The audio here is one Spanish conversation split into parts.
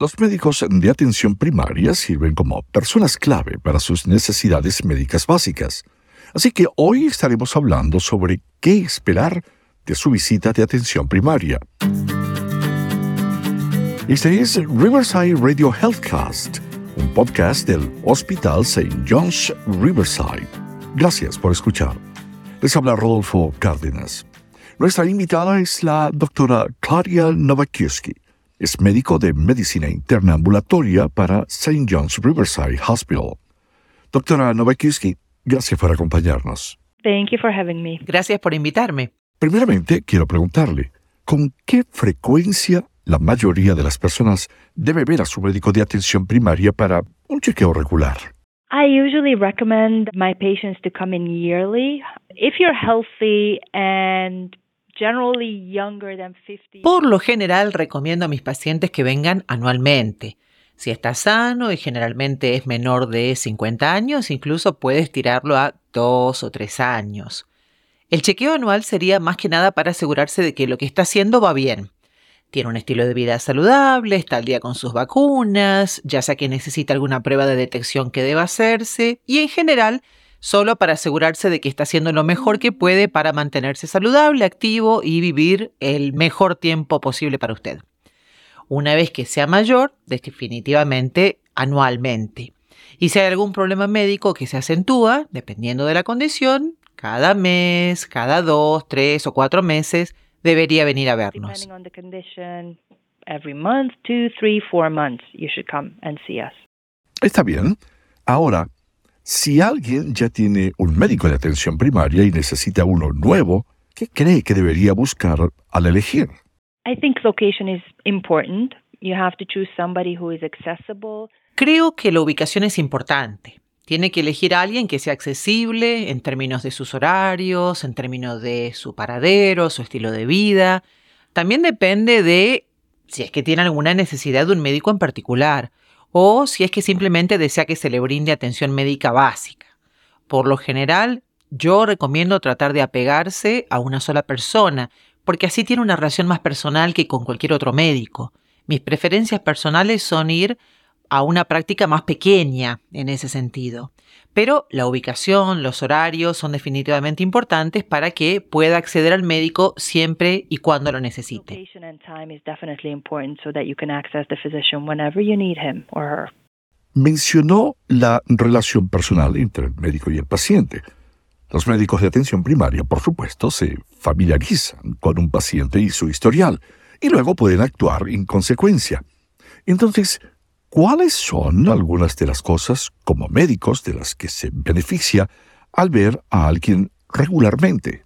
Los médicos de atención primaria sirven como personas clave para sus necesidades médicas básicas. Así que hoy estaremos hablando sobre qué esperar de su visita de atención primaria. Este es Riverside Radio Healthcast, un podcast del Hospital St. John's Riverside. Gracias por escuchar. Les habla Rodolfo Cárdenas. Nuestra invitada es la doctora Claudia Nowakiewski es médico de medicina interna ambulatoria para St. John's Riverside Hospital. Doctora Nowakiewski, gracias por acompañarnos. Thank you for having me. Gracias por invitarme. Primeramente, quiero preguntarle, ¿con qué frecuencia la mayoría de las personas debe ver a su médico de atención primaria para un chequeo regular? I usually recommend my patients to come in yearly. If you're healthy and por lo general recomiendo a mis pacientes que vengan anualmente. Si está sano y generalmente es menor de 50 años, incluso puedes tirarlo a 2 o 3 años. El chequeo anual sería más que nada para asegurarse de que lo que está haciendo va bien. Tiene un estilo de vida saludable, está al día con sus vacunas, ya sea que necesita alguna prueba de detección que deba hacerse y en general solo para asegurarse de que está haciendo lo mejor que puede para mantenerse saludable, activo y vivir el mejor tiempo posible para usted. Una vez que sea mayor, definitivamente anualmente. Y si hay algún problema médico que se acentúa, dependiendo de la condición, cada mes, cada dos, tres o cuatro meses, debería venir a vernos. Está bien. Ahora, si alguien ya tiene un médico de atención primaria y necesita uno nuevo, ¿qué cree que debería buscar al elegir? Creo que la ubicación es importante. Tiene que elegir a alguien que sea accesible en términos de sus horarios, en términos de su paradero, su estilo de vida. También depende de si es que tiene alguna necesidad de un médico en particular o si es que simplemente desea que se le brinde atención médica básica. Por lo general, yo recomiendo tratar de apegarse a una sola persona, porque así tiene una relación más personal que con cualquier otro médico. Mis preferencias personales son ir a una práctica más pequeña en ese sentido. Pero la ubicación, los horarios son definitivamente importantes para que pueda acceder al médico siempre y cuando lo necesite. Mencionó la relación personal entre el médico y el paciente. Los médicos de atención primaria, por supuesto, se familiarizan con un paciente y su historial, y luego pueden actuar en consecuencia. Entonces, ¿Cuáles son algunas de las cosas como médicos de las que se beneficia al ver a alguien regularmente?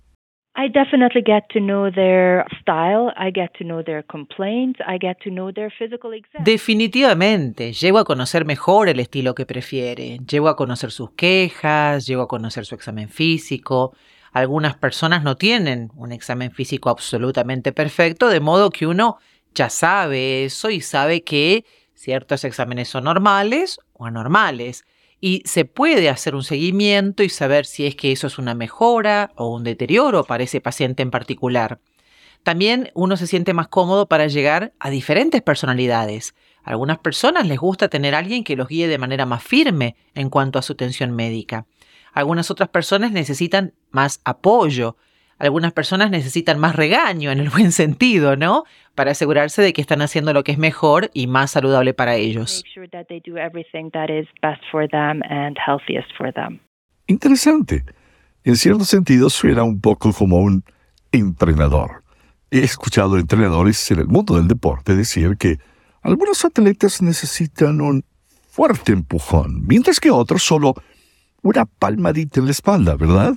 Definitivamente, llego a conocer mejor el estilo que prefiere, llego a conocer sus quejas, llego a conocer su examen físico. Algunas personas no tienen un examen físico absolutamente perfecto, de modo que uno ya sabe eso y sabe que Ciertos exámenes son normales o anormales y se puede hacer un seguimiento y saber si es que eso es una mejora o un deterioro para ese paciente en particular. También uno se siente más cómodo para llegar a diferentes personalidades. A algunas personas les gusta tener a alguien que los guíe de manera más firme en cuanto a su atención médica. Algunas otras personas necesitan más apoyo, algunas personas necesitan más regaño en el buen sentido, ¿no? Para asegurarse de que están haciendo lo que es mejor y más saludable para ellos. Interesante. En cierto sentido suena un poco como un entrenador. He escuchado entrenadores en el mundo del deporte decir que algunos atletas necesitan un fuerte empujón, mientras que otros solo una palmadita en la espalda, ¿verdad?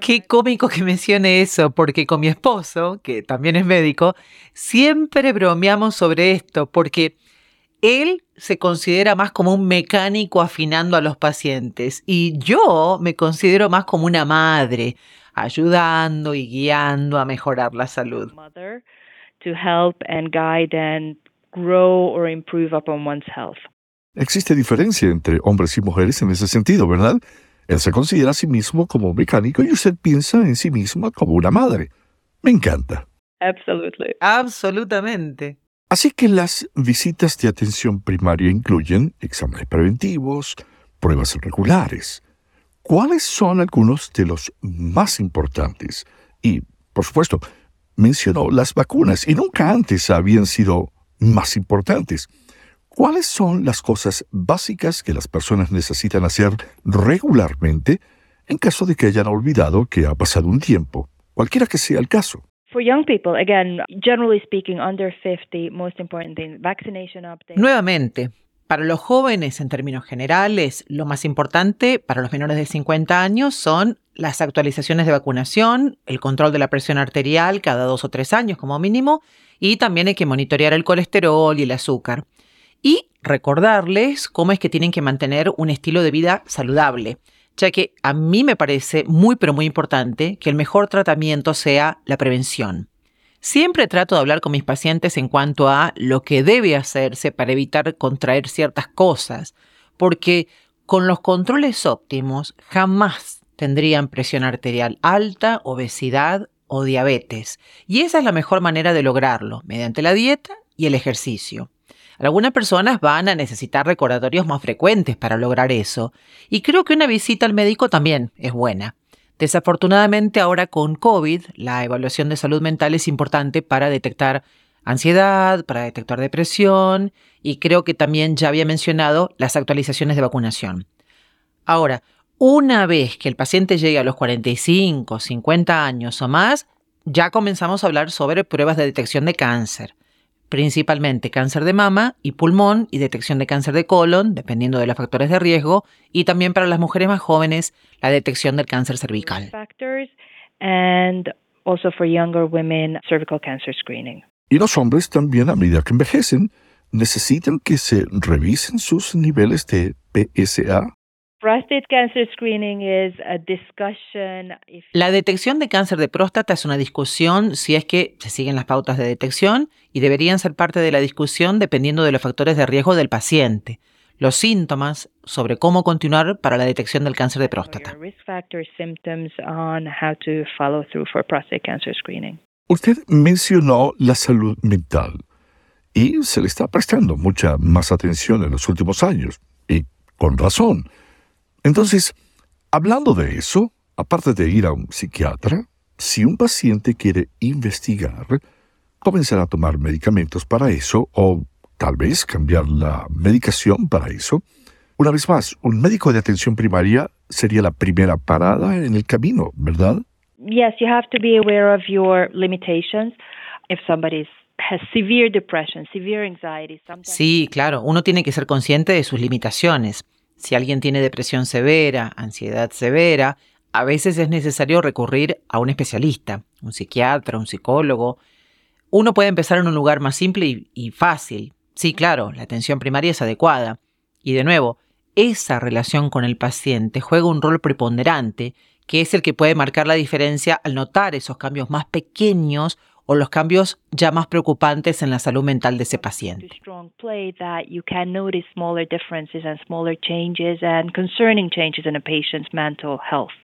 Qué cómico que mencione eso, porque con mi esposo, que también es médico, siempre bromeamos sobre esto, porque él se considera más como un mecánico afinando a los pacientes y yo me considero más como una madre, ayudando y guiando a mejorar la salud. Existe diferencia entre hombres y mujeres en ese sentido, ¿verdad? Él se considera a sí mismo como mecánico y usted piensa en sí misma como una madre. Me encanta. Absolutely. Absolutamente. Así que las visitas de atención primaria incluyen exámenes preventivos, pruebas regulares. ¿Cuáles son algunos de los más importantes? Y, por supuesto, mencionó las vacunas y nunca antes habían sido más importantes. ¿Cuáles son las cosas básicas que las personas necesitan hacer regularmente en caso de que hayan olvidado que ha pasado un tiempo, cualquiera que sea el caso? Nuevamente, para los jóvenes en términos generales, lo más importante para los menores de 50 años son las actualizaciones de vacunación, el control de la presión arterial cada dos o tres años como mínimo, y también hay que monitorear el colesterol y el azúcar. Y recordarles cómo es que tienen que mantener un estilo de vida saludable, ya que a mí me parece muy pero muy importante que el mejor tratamiento sea la prevención. Siempre trato de hablar con mis pacientes en cuanto a lo que debe hacerse para evitar contraer ciertas cosas, porque con los controles óptimos jamás tendrían presión arterial alta, obesidad o diabetes. Y esa es la mejor manera de lograrlo, mediante la dieta y el ejercicio. Algunas personas van a necesitar recordatorios más frecuentes para lograr eso, y creo que una visita al médico también es buena. Desafortunadamente ahora con COVID, la evaluación de salud mental es importante para detectar ansiedad, para detectar depresión y creo que también ya había mencionado las actualizaciones de vacunación. Ahora, una vez que el paciente llegue a los 45, 50 años o más, ya comenzamos a hablar sobre pruebas de detección de cáncer principalmente cáncer de mama y pulmón y detección de cáncer de colon, dependiendo de los factores de riesgo, y también para las mujeres más jóvenes la detección del cáncer cervical. Y los hombres también a medida que envejecen necesitan que se revisen sus niveles de PSA la detección de cáncer de próstata es una discusión si es que se siguen las pautas de detección y deberían ser parte de la discusión dependiendo de los factores de riesgo del paciente, los síntomas sobre cómo continuar para la detección del cáncer de próstata. Usted mencionó la salud mental y se le está prestando mucha más atención en los últimos años, y con razón. Entonces, hablando de eso, aparte de ir a un psiquiatra, si un paciente quiere investigar, comenzar a tomar medicamentos para eso o tal vez cambiar la medicación para eso, una vez más, un médico de atención primaria sería la primera parada en el camino, ¿verdad? Yes, you have to be aware of your limitations. If somebody has severe depression, severe anxiety, Sí, claro, uno tiene que ser consciente de sus limitaciones. Si alguien tiene depresión severa, ansiedad severa, a veces es necesario recurrir a un especialista, un psiquiatra, un psicólogo. Uno puede empezar en un lugar más simple y, fácil. Sí, claro, la atención primaria es adecuada. Y de nuevo, esa relación con el paciente juega un rol preponderante, que es el que puede marcar la diferencia al notar esos cambios más pequeños o los cambios ya más preocupantes en la salud mental de ese paciente.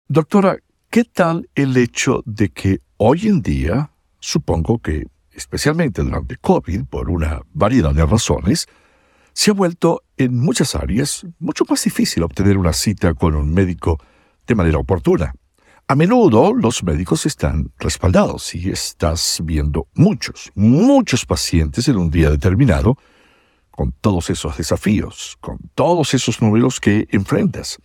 Doctora, ¿qué tal el hecho de que hoy en día, supongo que especialmente durante COVID, por una variedad de razones, se ha vuelto en muchas áreas mucho más difícil obtener una cita con un médico de manera oportuna? A menudo los médicos están respaldados y estás viendo muchos, muchos pacientes en un día determinado con todos esos desafíos, con todos esos números que enfrentas,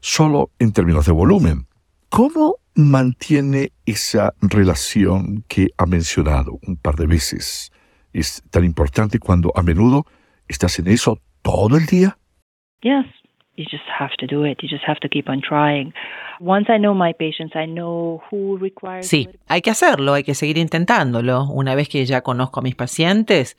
solo en términos de volumen. ¿Cómo mantiene esa relación que ha mencionado un par de veces? ¿Es tan importante cuando a menudo estás en eso todo el día? Yes, you just have to do it. You just have to keep on trying. Once I know my patients, I know who requires Sí, hay que hacerlo, hay que seguir intentándolo. Una vez que ya conozco a mis pacientes,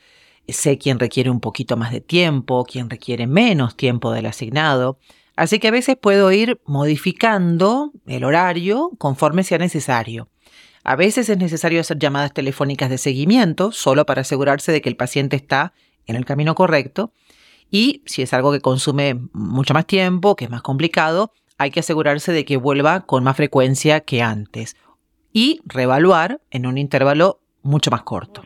sé quién requiere un poquito más de tiempo, quién requiere menos tiempo del asignado. Así que a veces puedo ir modificando el horario conforme sea necesario. A veces es necesario hacer llamadas telefónicas de seguimiento solo para asegurarse de que el paciente está en el camino correcto y si es algo que consume mucho más tiempo, que es más complicado, hay que asegurarse de que vuelva con más frecuencia que antes. Y reevaluar en un intervalo mucho más corto.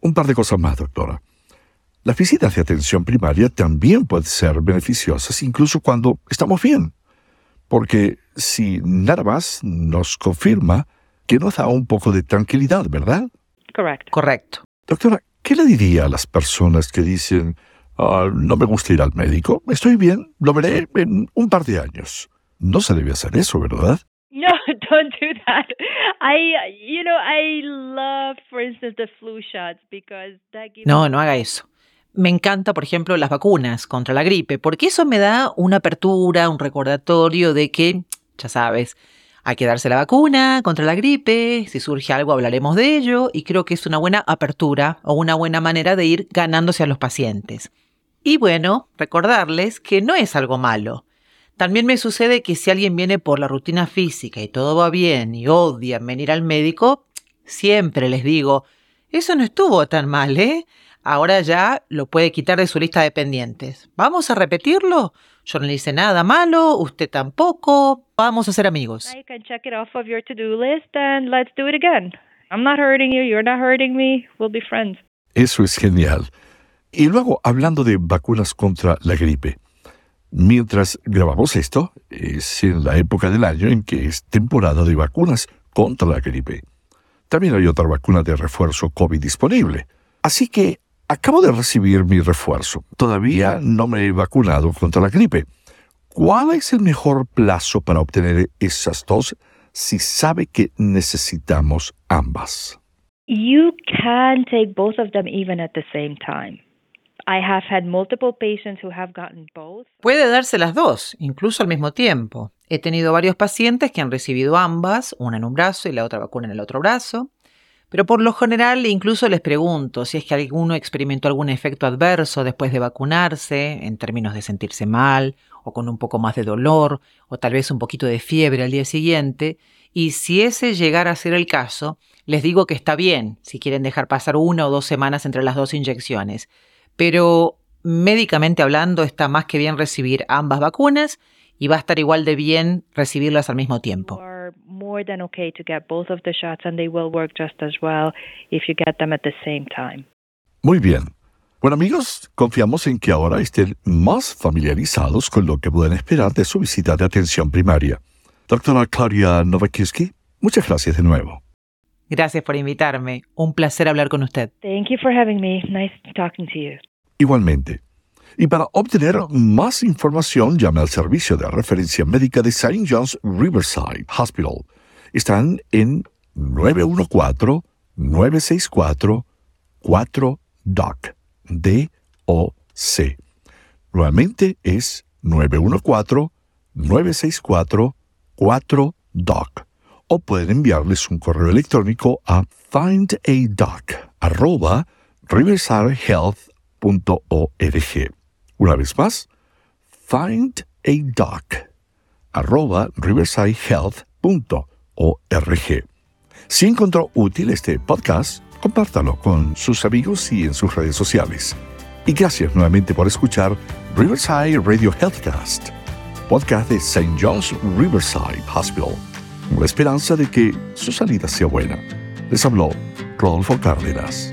Un par de cosas más, doctora. Las visitas de atención primaria también pueden ser beneficiosas incluso cuando estamos bien, porque si nada más nos confirma que nos da un poco de tranquilidad, ¿verdad? Correcto. Correcto. Doctora, ¿qué le diría a las personas que dicen, ah, no me gusta ir al médico, estoy bien, lo veré en un par de años? No se debe hacer eso, ¿verdad? No, don't do that. I, you know, I love, for instance, the flu shots because that gives No, no haga eso. Me encanta, por ejemplo, las vacunas contra la gripe, porque eso me da una apertura, un recordatorio de que, ya sabes, hay que darse la vacuna contra la gripe, si surge algo hablaremos de ello, y creo que es una buena apertura o una buena manera de ir ganándose a los pacientes. Y bueno, recordarles que no es algo malo. También me sucede que si alguien viene por la rutina física y todo va bien y odian venir al médico, siempre les digo, eso no estuvo tan mal, ¿eh? Ahora ya lo puede quitar de su lista de pendientes. ¿Vamos a repetirlo? Yo no le hice nada malo, usted tampoco. Vamos a ser amigos. I can check it off of your to-do list and let's do it again. I'm not hurting you, you're not hurting me, we'll be friends. Eso es genial. Y luego, hablando de vacunas contra la gripe. Mientras grabamos esto, es en la época del año en que es temporada de vacunas contra la gripe. También hay otra vacuna de refuerzo COVID disponible. Así que acabo de recibir mi refuerzo. Todavía no me he vacunado contra la gripe. ¿Cuál es el mejor plazo para obtener esas dos si sabe que necesitamos ambas? You can take both of them even at the same time. I have had multiple patients who have gotten both. Puede darse las dos, incluso al mismo tiempo. He tenido varios pacientes que han recibido ambas, una en un brazo y la otra vacuna en el otro brazo. Pero por lo general incluso les pregunto si es que alguno experimentó algún efecto adverso después de vacunarse, en términos de sentirse mal o con un poco más de dolor o tal vez un poquito de fiebre al día siguiente. Y si ese llegara a ser el caso, les digo que está bien si quieren dejar pasar una o dos semanas entre las dos inyecciones pero médicamente hablando está más que bien recibir ambas vacunas y va a estar igual de bien recibirlas al mismo tiempo. Muy bien. Bueno amigos, confiamos en que ahora estén más familiarizados con lo que pueden esperar de su visita de atención primaria. Doctora Claudia Nowakiewski, muchas gracias de nuevo. Gracias por invitarme. Un placer hablar con usted. Thank you for having me. Nice talking to you. Igualmente. Y para obtener más información, llame al servicio de referencia médica de St. John's Riverside Hospital. Están en 914-964-4DOC. D-O-C. Nuevamente es 914-964-4DOC o pueden enviarles un correo electrónico a findadoc@riversidehealth.org. Una vez más, findadoc@riversidehealth.org. Si encontró útil este podcast, compártalo con sus amigos y en sus redes sociales. Y gracias nuevamente por escuchar Riverside Radio Healthcast, podcast de St. John's Riverside Hospital con la esperanza de que su salida sea buena. Les habló Rodolfo Cárdenas.